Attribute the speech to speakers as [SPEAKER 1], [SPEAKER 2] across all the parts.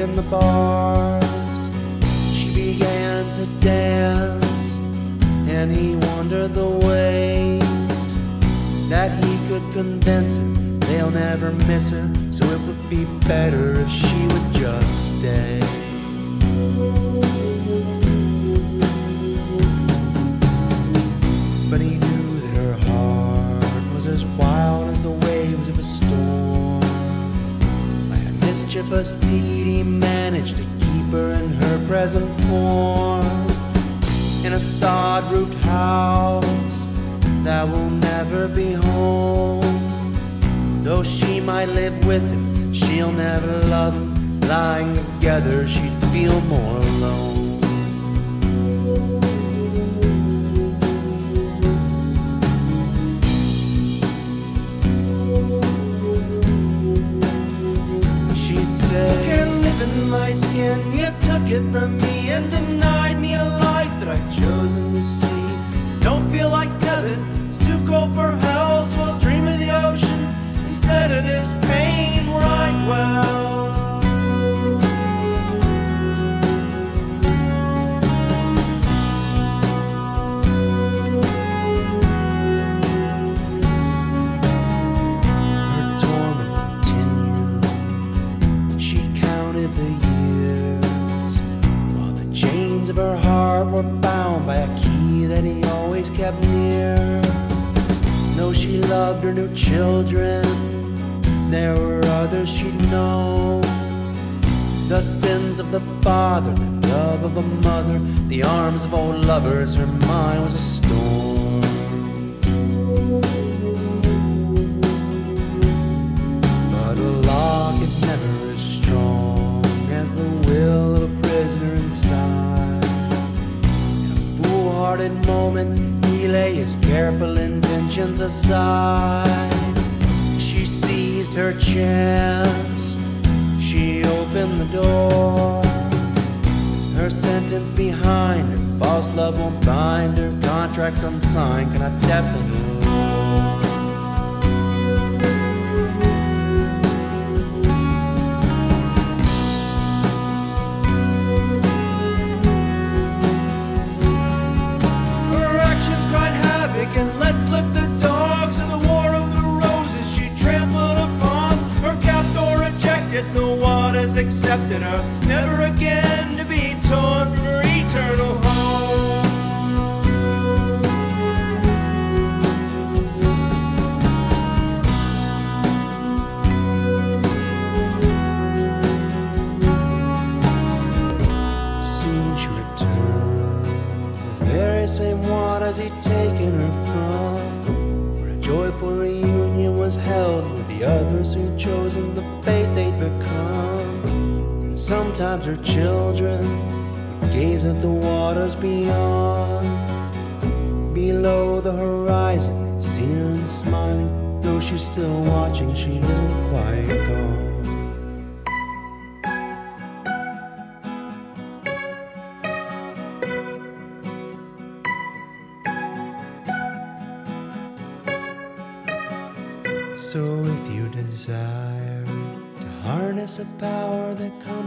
[SPEAKER 1] in the bars. She began to dance,
[SPEAKER 2] and he wondered the ways that he could convince her they'll never miss her. So it would be better if she would just stay. Mischievous deed, he managed to keep her in her present form. In a sod roofed house that will never be home. Though she might live with him, she'll never love him. Lying together, she'd feel more alone. Skin. You took it from me and denied me a life that I'd chosen to see. Father, the love of a mother, the arms of old lovers, her mind was a storm. But a lock is never as strong as the will of a prisoner inside. In a foolhardy moment, he lay his careful intentions aside. Won't bind. Contracts unsigned Can I her.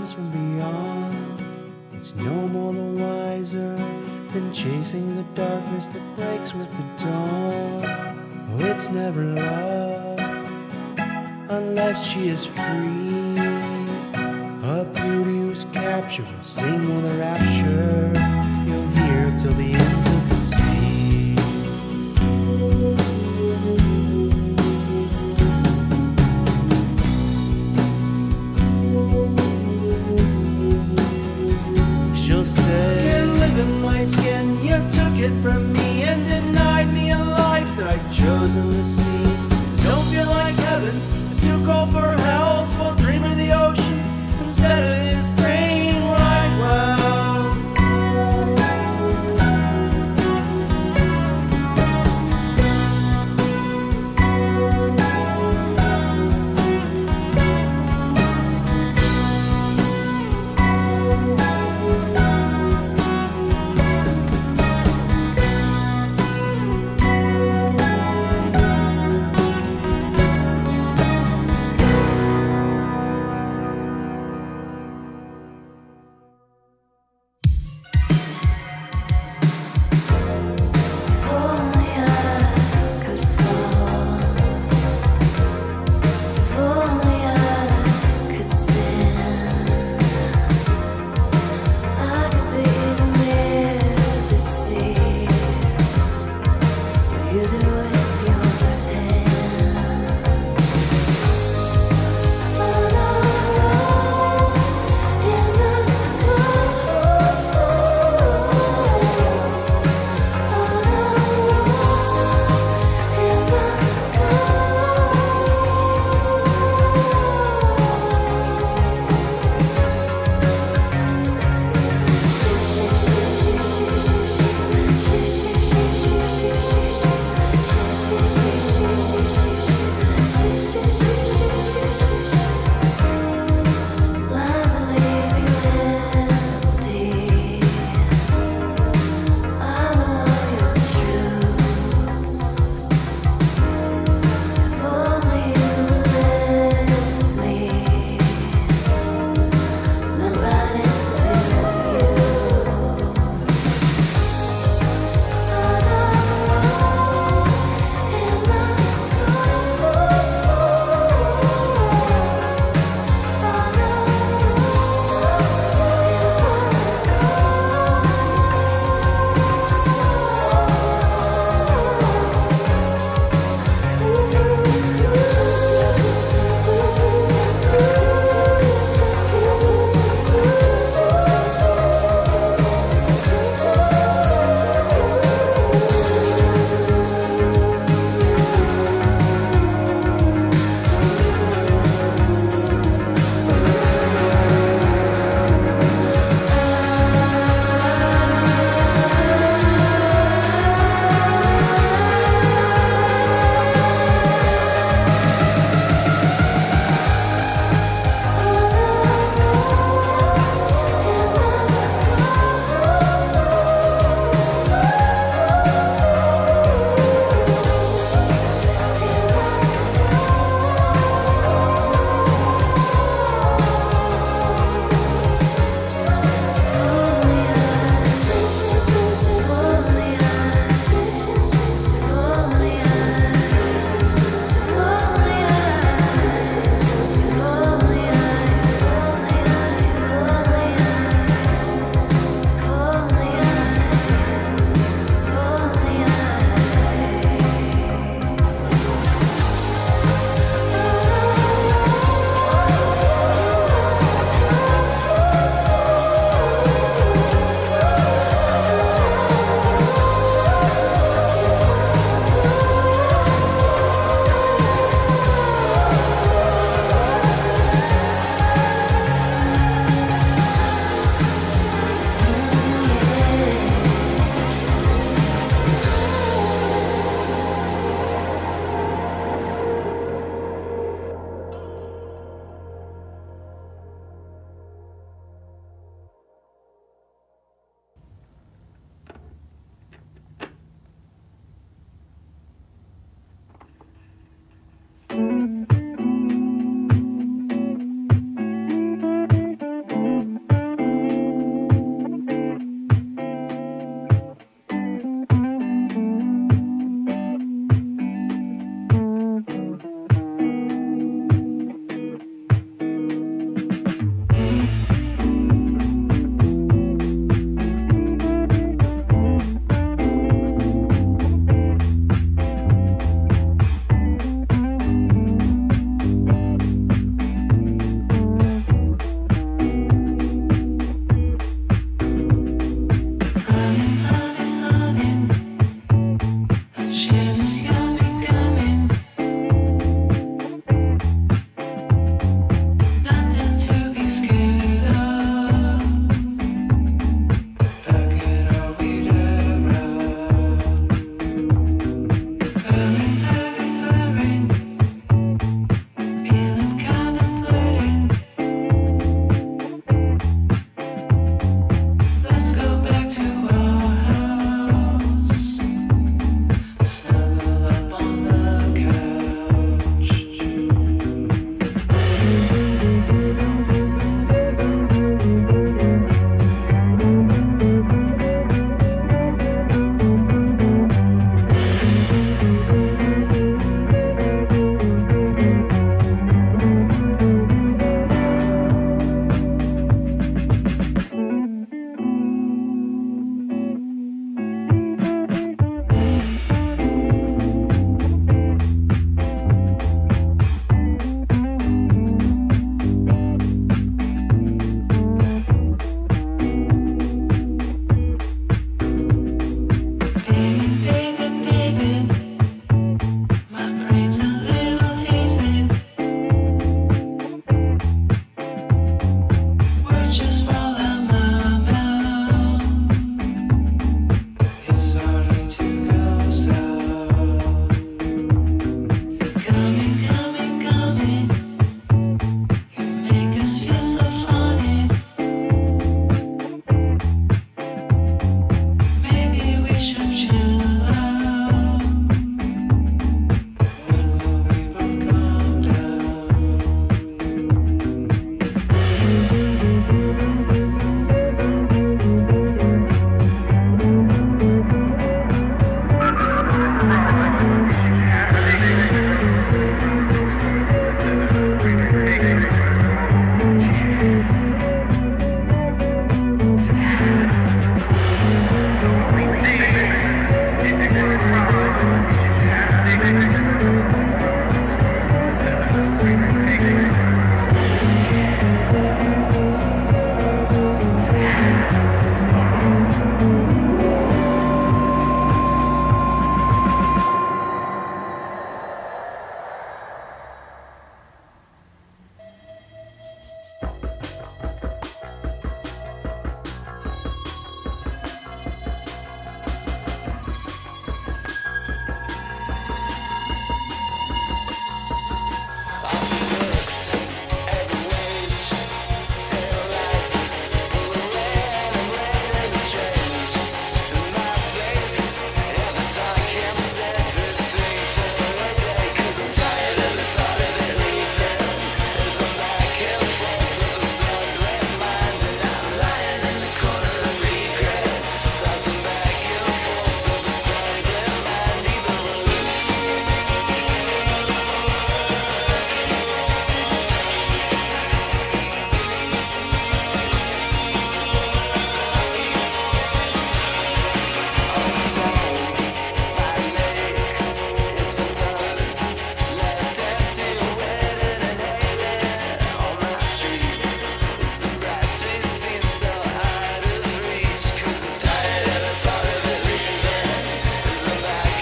[SPEAKER 2] Comes from beyond, it's no more the wiser than chasing the darkness that breaks with the dawn. Oh, it's never love unless she is free. A beauty whose capture will sing with a rapture you'll hear till the ends